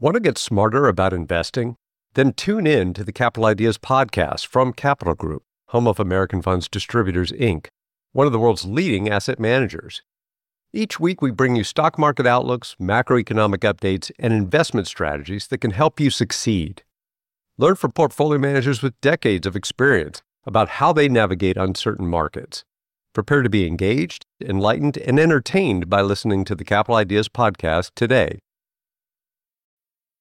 Want to get smarter about investing? Then tune in to the Capital Ideas podcast from Capital Group, home of American Funds Distributors, Inc., one of the world's leading asset managers. Each week, we bring you stock market outlooks, macroeconomic updates, and investment strategies that can help you succeed. Learn from portfolio managers with decades of experience about how they navigate uncertain markets. Prepare to be engaged, enlightened, and entertained by listening to the Capital Ideas podcast today.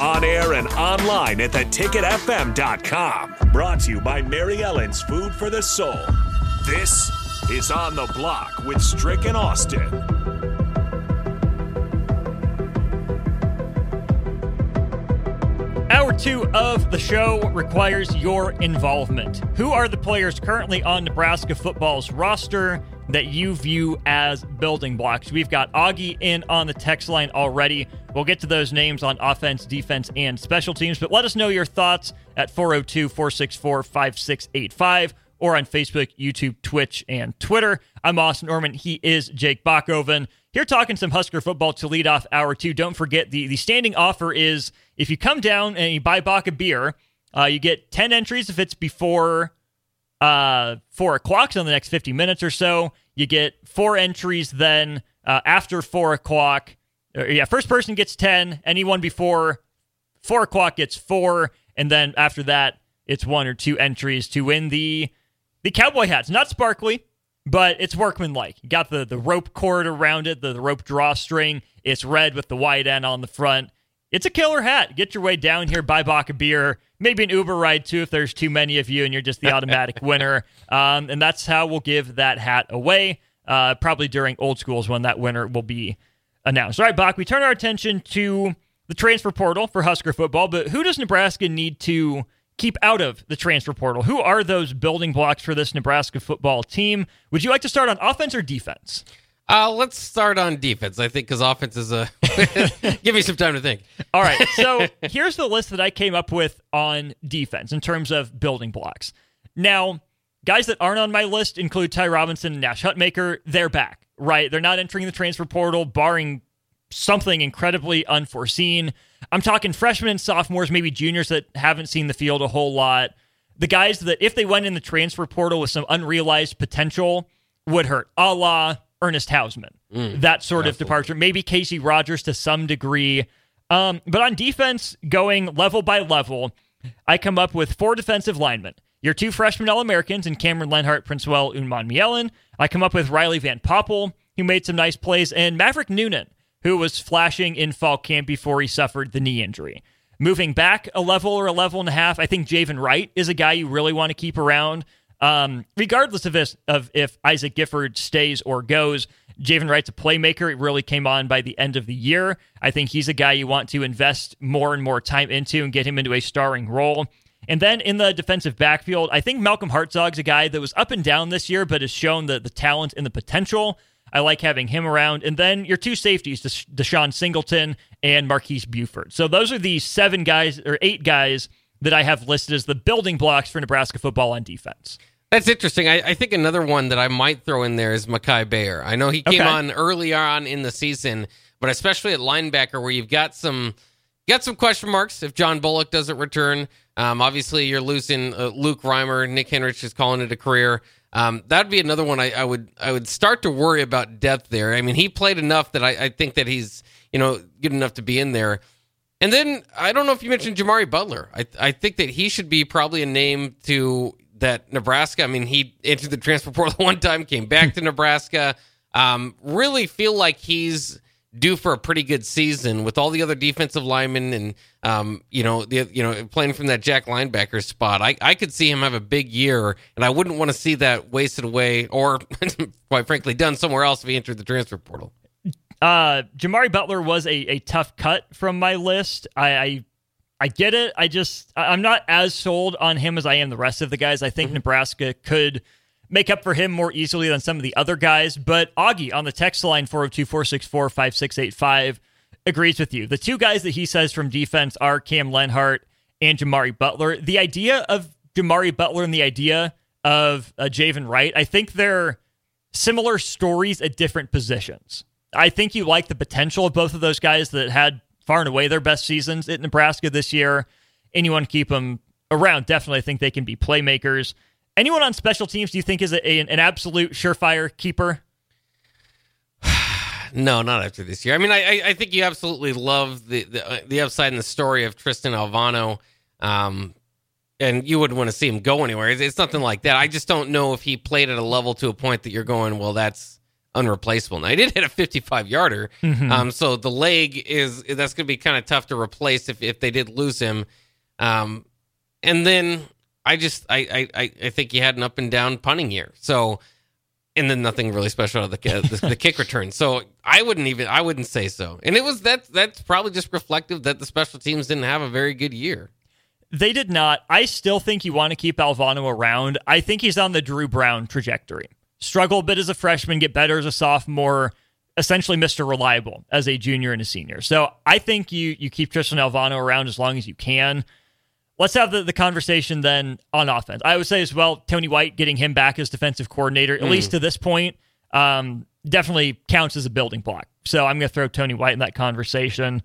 On air and online at theticketfm.com. Brought to you by Mary Ellen's Food for the Soul. This is On the Block with Strick and Austin. Hour two of the show requires your involvement. Who are the players currently on Nebraska football's roster that you view as building blocks? We've got Augie in on the text line already. We'll get to those names on offense, defense, and special teams, but let us know your thoughts at 402 464 5685 or on Facebook, YouTube, Twitch, and Twitter. I'm Austin Orman. He is Jake Bachoven. Here talking some Husker football to lead off hour two. Don't forget the, the standing offer is if you come down and you buy Bach a beer, uh, you get 10 entries if it's before uh, 4 o'clock, so in the next 50 minutes or so. You get four entries then uh, after 4 o'clock. Uh, yeah, first person gets 10. Anyone before 4 o'clock gets four. And then after that, it's one or two entries to win the the cowboy hats. Not sparkly, but it's workmanlike. You got the, the rope cord around it, the, the rope drawstring. It's red with the white end on the front. It's a killer hat. Get your way down here, buy Bach a beer, maybe an Uber ride too if there's too many of you and you're just the automatic winner. Um, and that's how we'll give that hat away. Uh, probably during old schools when that winner will be announced. All right, Bach, we turn our attention to the transfer portal for Husker football, but who does Nebraska need to keep out of the transfer portal? Who are those building blocks for this Nebraska football team? Would you like to start on offense or defense? Uh, let's start on defense. I think because offense is a. give me some time to think. All right. So here's the list that I came up with on defense in terms of building blocks. Now, guys that aren't on my list include Ty Robinson and Nash Hutmacher. They're back, right? They're not entering the transfer portal, barring something incredibly unforeseen. I'm talking freshmen and sophomores, maybe juniors that haven't seen the field a whole lot. The guys that, if they went in the transfer portal with some unrealized potential, would hurt, a la Ernest Hausmann. Mm, that sort absolutely. of departure. Maybe Casey Rogers to some degree. Um, but on defense, going level by level, I come up with four defensive linemen. Your two freshman All Americans in Cameron Lenhart, Princewill, Umanmielen. I come up with Riley Van Poppel, who made some nice plays, and Maverick Noonan, who was flashing in fall camp before he suffered the knee injury. Moving back a level or a level and a half, I think Javin Wright is a guy you really want to keep around. Um, regardless of, this, of if Isaac Gifford stays or goes, Javin Wright's a playmaker. It really came on by the end of the year. I think he's a guy you want to invest more and more time into and get him into a starring role. And then in the defensive backfield, I think Malcolm Hartzog's a guy that was up and down this year, but has shown the, the talent and the potential. I like having him around. And then your two safeties, DeShon Singleton and Marques Buford. So those are the seven guys or eight guys that I have listed as the building blocks for Nebraska football on defense. That's interesting. I, I, think another one that I might throw in there is Mikai Gbayor. I know he came okay. on early on in the season, but especially at linebacker where you've got some got some question marks if John Bullock doesn't return. Um, obviously, you're losing uh, Luke Reimer. Nick Henrich is calling it a career. Um, that'd be another one I, I, would I would start to worry about depth there. I mean, he played enough that I, I think that he's you know good enough to be in there. And then I don't know if you mentioned Jamari Butler. I I think that he should be probably a name to that Nebraska. I mean, he entered the transfer portal one time, came back to Nebraska. Um, really feel like he's due for a pretty good season with all the other defensive linemen and um, you know the you know playing from that jack linebacker spot. I, I could see him have a big year, and I wouldn't want to see that wasted away or quite frankly done somewhere else if he entered the transfer portal. Uh, Jamari Butler was a, a tough cut from my list. I, I I get it. I just I'm not as sold on him as I am the rest of the guys. I think mm-hmm. Nebraska could make up for him more easily than some of the other guys. But Augie on the text line 402 464 5685 agrees with you. The two guys that he says from defense are Cam Lenhart and Jamari Butler. The idea of Jamari Butler and the idea of uh, Javin Wright, I think they're similar stories at different positions. I think you like the potential of both of those guys that had far and away their best seasons at Nebraska this year, to keep them around. Definitely, think they can be playmakers. Anyone on special teams do you think is a, a, an absolute surefire keeper? no, not after this year. I mean, I, I think you absolutely love the the, uh, the upside and the story of Tristan Alvano, um, and you wouldn't want to see him go anywhere. It's, it's nothing like that. I just don't know if he played at a level to a point that you're going, well, that's unreplaceable. Now, he did hit a 55 yarder, mm-hmm. um, so the leg is that's going to be kind of tough to replace if if they did lose him. Um, and then I just I, I I think he had an up and down punting year. So and then nothing really special out of the, the, the kick return. So I wouldn't even I wouldn't say so. And it was that that's probably just reflective that the special teams didn't have a very good year. They did not. I still think you want to keep Alvano around. I think he's on the Drew Brown trajectory. Struggle a bit as a freshman, get better as a sophomore, essentially Mr. Reliable as a junior and a senior. So I think you you keep Tristan Alvano around as long as you can. Let's have the, the conversation then on offense. I would say as well, Tony White getting him back as defensive coordinator, at mm. least to this point, um, definitely counts as a building block. So I'm going to throw Tony White in that conversation.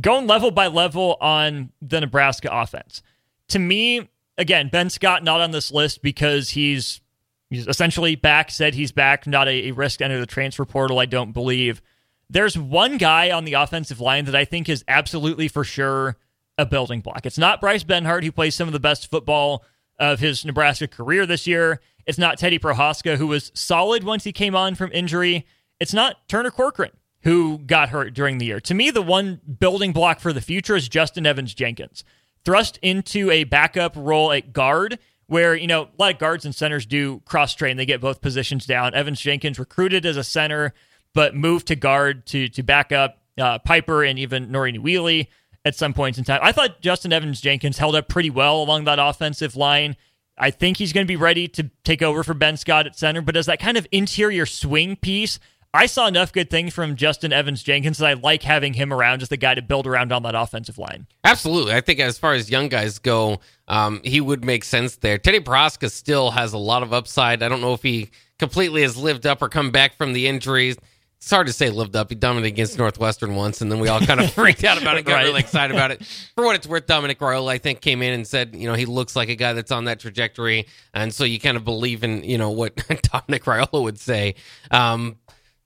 Going level by level on the Nebraska offense. To me, again, Ben Scott not on this list because he's he's essentially back, said he's back, not a, a risk enter the transfer portal, I don't believe. There's one guy on the offensive line that I think is absolutely for sure a building block. It's not Bryce Benhart, who plays some of the best football of his Nebraska career this year. It's not Teddy Prochazka, who was solid once he came on from injury. It's not Turner Corcoran, who got hurt during the year. To me, the one building block for the future is Justin Evans Jenkins. Thrust into a backup role at guard, where, you know, a lot of guards and centers do cross train. They get both positions down. Evans Jenkins recruited as a center, but moved to guard to, to back up uh, Piper and even Nouri Nouili at some points in time. I thought Justin Evans Jenkins held up pretty well along that offensive line. I think he's going to be ready to take over for Ben Scott at center, but as that kind of interior swing piece, I saw enough good things from Justin Evans Jenkins that I like having him around as the guy to build around on that offensive line. Absolutely. I think as far as young guys go, um, he would make sense there. Teddy Prochazka still has a lot of upside. I don't know if he completely has lived up or come back from the injuries it's hard to say lived up. He dominated against Northwestern once, and then we all kind of freaked out about it, got right. really excited about it. For what it's worth, Dominic Raiola, I think, came in and said, you know, he looks like a guy that's on that trajectory. And so you kind of believe in, you know, what Dominic Raiola would say. Um,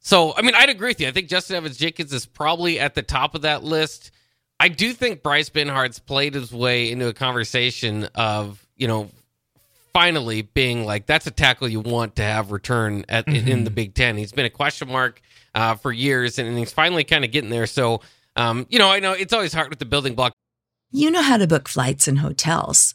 so, I mean, I'd agree with you. I think Justin Evans Jenkins is probably at the top of that list. I do think Bryce Benhart's played his way into a conversation of, you know, finally being like, that's a tackle you want to have return at, mm-hmm. in the Big Ten. He's been a question mark uh, for years, and, and he's finally kind of getting there. So, um, you know, I know it's always hard with the building block. You know how to book flights and hotels.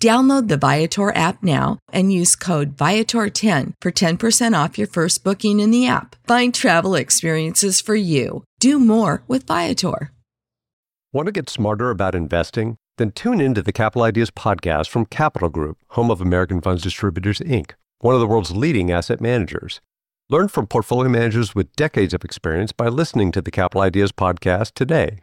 Download the Viator app now and use code Viator10 for 10% off your first booking in the app. Find travel experiences for you. Do more with Viator. Want to get smarter about investing? Then tune into the Capital Ideas podcast from Capital Group, home of American Funds Distributors, Inc., one of the world's leading asset managers. Learn from portfolio managers with decades of experience by listening to the Capital Ideas podcast today.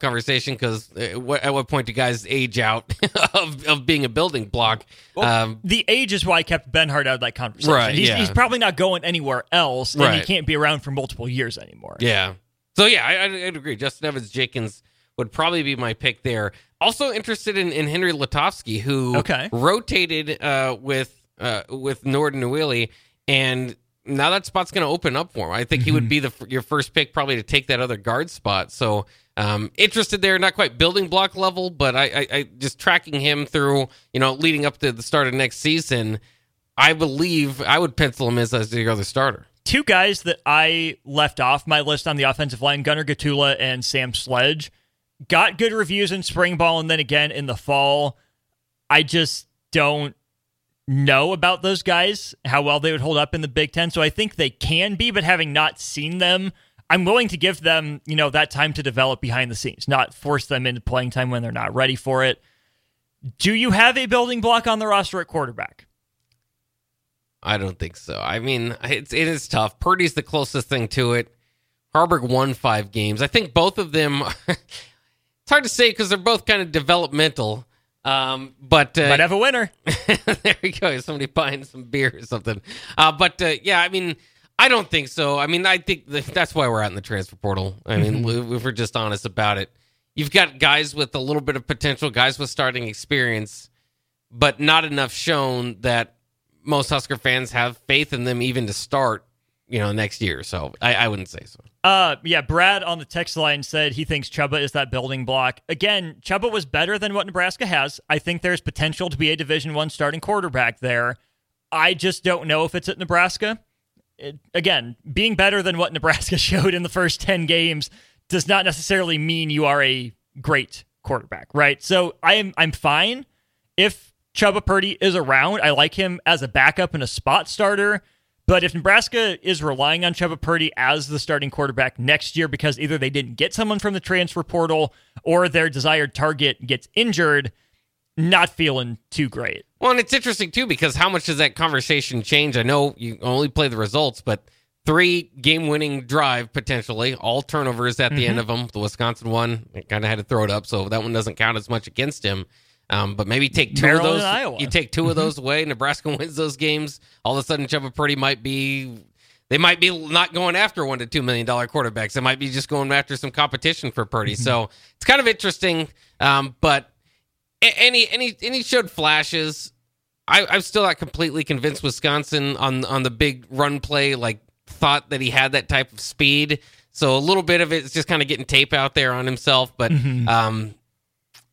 Conversation because uh, at what point do guys age out of, of being a building block? Well, um, the age is why I kept Benhart out of that conversation. Right, he's, yeah. he's probably not going anywhere else, and Right. he can't be around for multiple years anymore. Yeah. So yeah, I, I'd, I'd agree. Justin Evans Jenkins would probably be my pick there. Also interested in, in Henry Lutovsky, who Okay. rotated uh, with uh, with Nouri Nouili, and now that spot's going to open up for him. I think he would be the your first pick probably to take that other guard spot. So um, interested there, not quite building block level, but I, I, I just tracking him through, you know, leading up to the start of next season. I believe I would pencil him as, as the other starter. Two guys that I left off my list on the offensive line, Gunnar Gottula and Sam Sledge, got good reviews in spring ball and then again in the fall. I just don't know about those guys, how well they would hold up in the Big Ten. So I think they can be, but having not seen them, I'm willing to give them, you know, that time to develop behind the scenes, not force them into playing time when they're not ready for it. Do you have a building block on the roster at quarterback? I don't think so. I mean, it's it is tough. Purdy's the closest thing to it. Haarberg won five games. I think both of them. it's hard to say because they're both kind of developmental. Um, but uh, Might have a winner. there you go. Somebody buying some beer or something. Uh, but uh, yeah, I mean, I don't think so. I mean, I think that's why we're out in the transfer portal. I mean, if we're just honest about it, you've got guys with a little bit of potential, guys with starting experience, but not enough shown that most Husker fans have faith in them even to start. You know, next year. So I, I wouldn't say so. Uh, yeah, Brad on the text line said he thinks Chuba is that building block. Again, Chuba was better than what Nebraska has. I think there's potential to be a Division One starting quarterback there. I just don't know if it's at Nebraska. It, again, being better than what Nebraska showed in the first ten games does not necessarily mean you are a great quarterback, right? So I'm I'm fine if Chuba Purdy is around. I like him as a backup and a spot starter. But if Nebraska is relying on Chuba Purdy as the starting quarterback next year because either they didn't get someone from the transfer portal or their desired target gets injured, not feeling too great. Well, and it's interesting too because how much does that conversation change? I know you only play the results, but three game-winning drive potentially, all turnovers at the mm-hmm. end of them. The Wisconsin one, kind of had to throw it up, so that one doesn't count as much against him. Um, but maybe take two Maryland of those. Iowa. You take 2 of those away. Nebraska wins those games. All of a sudden, Chuba Purdy might be. They might be not going after one to two million dollar quarterbacks. They might be just going after some competition for Purdy. So it's kind of interesting. Um, but any any any showed flashes. I, I'm still not completely convinced Wisconsin on on the big run play. Like thought that he had that type of speed. So a little bit of it is just kind of getting tape out there on himself. But um,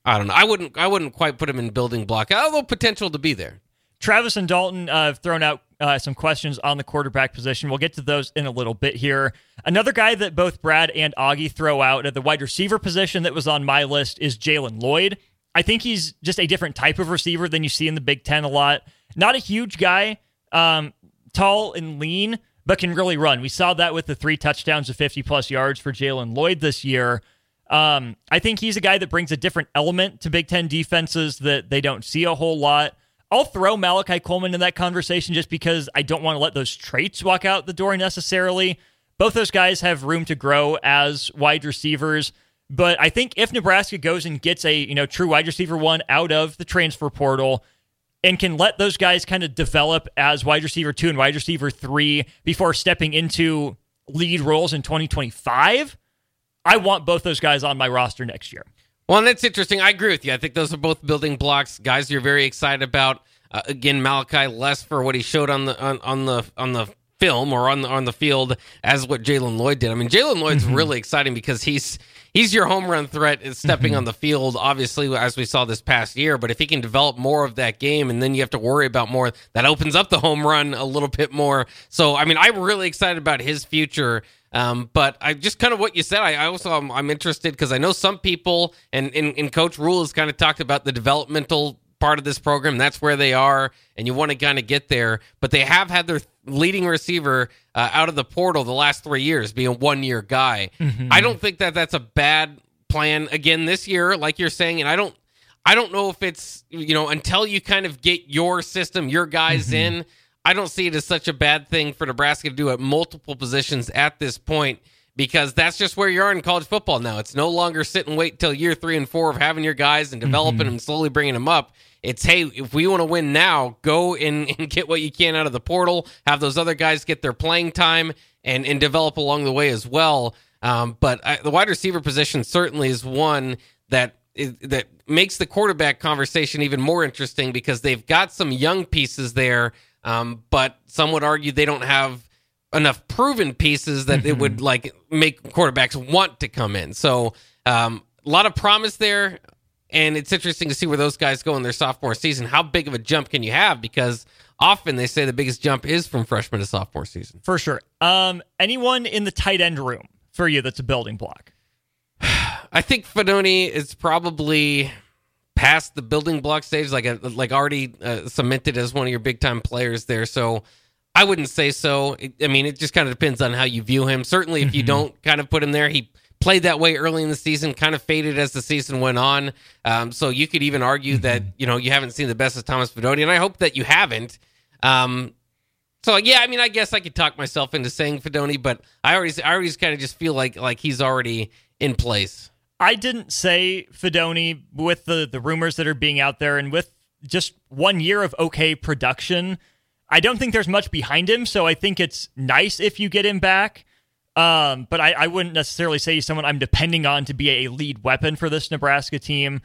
I don't know. I wouldn't I wouldn't quite put him in building block. Although potential to be there. Travis and Dalton uh, have thrown out uh, some questions on the quarterback position. We'll get to those in a little bit here. Another guy that both Brad and Augie throw out at the wide receiver position that was on my list is Jaylen Lloyd. I think he's just a different type of receiver than you see in the Big Ten a lot. Not a huge guy, um, tall and lean, but can really run. We saw that with the three touchdowns of 50 plus yards for Jaylen Lloyd this year. Um, I think he's a guy that brings a different element to Big Ten defenses that they don't see a whole lot. I'll throw Malachi Coleman in that conversation just because I don't want to let those traits walk out the door necessarily. Both those guys have room to grow as wide receivers, but I think if Nebraska goes and gets a you know true wide receiver one out of the transfer portal and can let those guys kind of develop as wide receiver two and wide receiver three before stepping into lead roles in 2025, I want both those guys on my roster next year. Well, and that's interesting. I agree with you. I think those are both building blocks, guys. You're very excited about. Uh, again, Malachi less for what he showed on the on, on the on the film or on the on the field as what Jaylen Lloyd did. I mean, Jaylen Lloyd's really exciting because he's he's your home run threat is stepping on the field. Obviously, as we saw this past year, but if he can develop more of that game, and then you have to worry about more, that opens up the home run a little bit more. So, I mean, I'm really excited about his future. Um, but I just kind of what you said. I, I also I'm, I'm interested because I know some people and, and and Coach Rhule has kind of talked about the developmental part of this program. That's where they are, and you want to kind of get there. But they have had their leading receiver uh, out of the portal the last three years, being a one year guy. I don't think that that's a bad plan again this year, like you're saying, and I don't. I don't know if it's, you know, until you kind of get your system, your guys mm-hmm. in, I don't see it as such a bad thing for Nebraska to do at multiple positions at this point because that's just where you are in college football now. It's no longer sit and wait till year three and four of having your guys and developing mm-hmm. them, slowly bringing them up. It's hey, if we want to win now, go and, and, get what you can out of the portal. Have those other guys get their playing time and and develop along the way as well. Um, but I, the wide receiver position certainly is one that is, that makes the quarterback conversation even more interesting because they've got some young pieces there, um, but some would argue they don't have enough proven pieces that mm-hmm. it would like make quarterbacks want to come in. So um, a lot of promise there, and it's interesting to see where those guys go in their sophomore season. How big of a jump can you have? Because often they say the biggest jump is from freshman to sophomore season. For sure. Um, anyone in the tight end room for you that's a building block? I think Fidone is probably past the building block stage, like a, like already uh, cemented as one of your big time players there. So I wouldn't say so. I mean, it just kind of depends on how you view him. Certainly, if you mm-hmm. don't kind of put him there, he played that way early in the season, kind of faded as the season went on. Um, so you could even argue mm-hmm. that you know you haven't seen the best of Thomas Fidone, and I hope that you haven't. Um, so yeah, I mean, I guess I could talk myself into saying Fidone, but I already, I already kind of just feel like like he's already in place. I didn't say Fidone with the the rumors that are being out there and with just one year of okay production. I don't think there's much behind him, so I think it's nice if you get him back. Um, but I, I wouldn't necessarily say he's someone I'm depending on to be a lead weapon for this Nebraska team.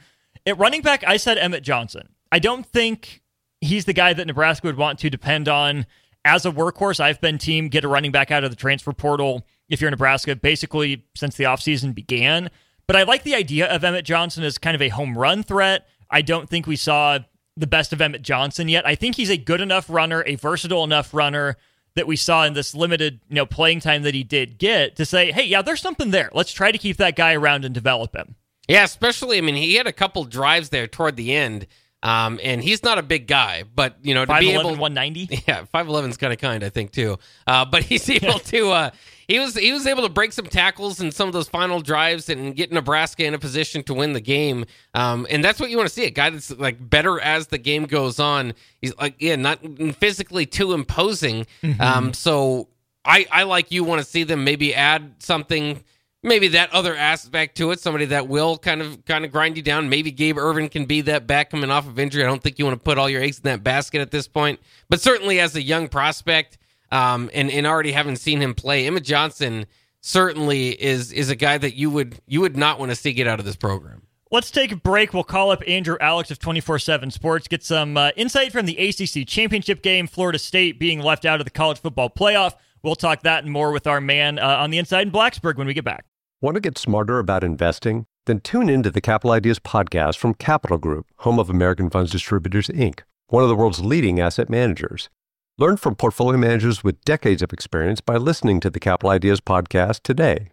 At running back, I said Emmett Johnson. I don't think he's the guy that Nebraska would want to depend on as a workhorse. I've been team get a running back out of the transfer portal if you're Nebraska, basically since the offseason began. But I like the idea of Emmett Johnson as kind of a home run threat. I don't think we saw the best of Emmett Johnson yet. I think he's a good enough runner, a versatile enough runner that we saw in this limited, you know, playing time that he did get to say, "Hey, yeah, there's something there. Let's try to keep that guy around and develop him." Yeah, especially I mean, he had a couple drives there toward the end. Um, and he's not a big guy, but you know, to 5'11", be able 190. Yeah, five eleven is kind of kind, I think too. Uh, but he's able to uh, he was he was able to break some tackles in some of those final drives and get Nebraska in a position to win the game. Um, and that's what you want to see a guy that's like better as the game goes on. He's like yeah, not physically too imposing. Mm-hmm. Um, so I I like you want to see them maybe add something. Maybe that other aspect to it, somebody that will kind of kind of grind you down. Maybe Gabe Ervin can be that back coming off of injury. I don't think you want to put all your eggs in that basket at this point, but certainly as a young prospect, um, and and already having seen him play, Emmett Johnson certainly is is a guy that you would you would not want to see get out of this program. Let's take a break. We'll call up Andrew Alex of 24 7 Sports, get some uh, insight from the ACC championship game, Florida State being left out of the college football playoff. We'll talk that and more with our man uh, on the inside in Blacksburg when we get back. Want to get smarter about investing? Then tune into the Capital Ideas podcast from Capital Group, home of American Funds Distributors, Inc., one of the world's leading asset managers. Learn from portfolio managers with decades of experience by listening to the Capital Ideas podcast today.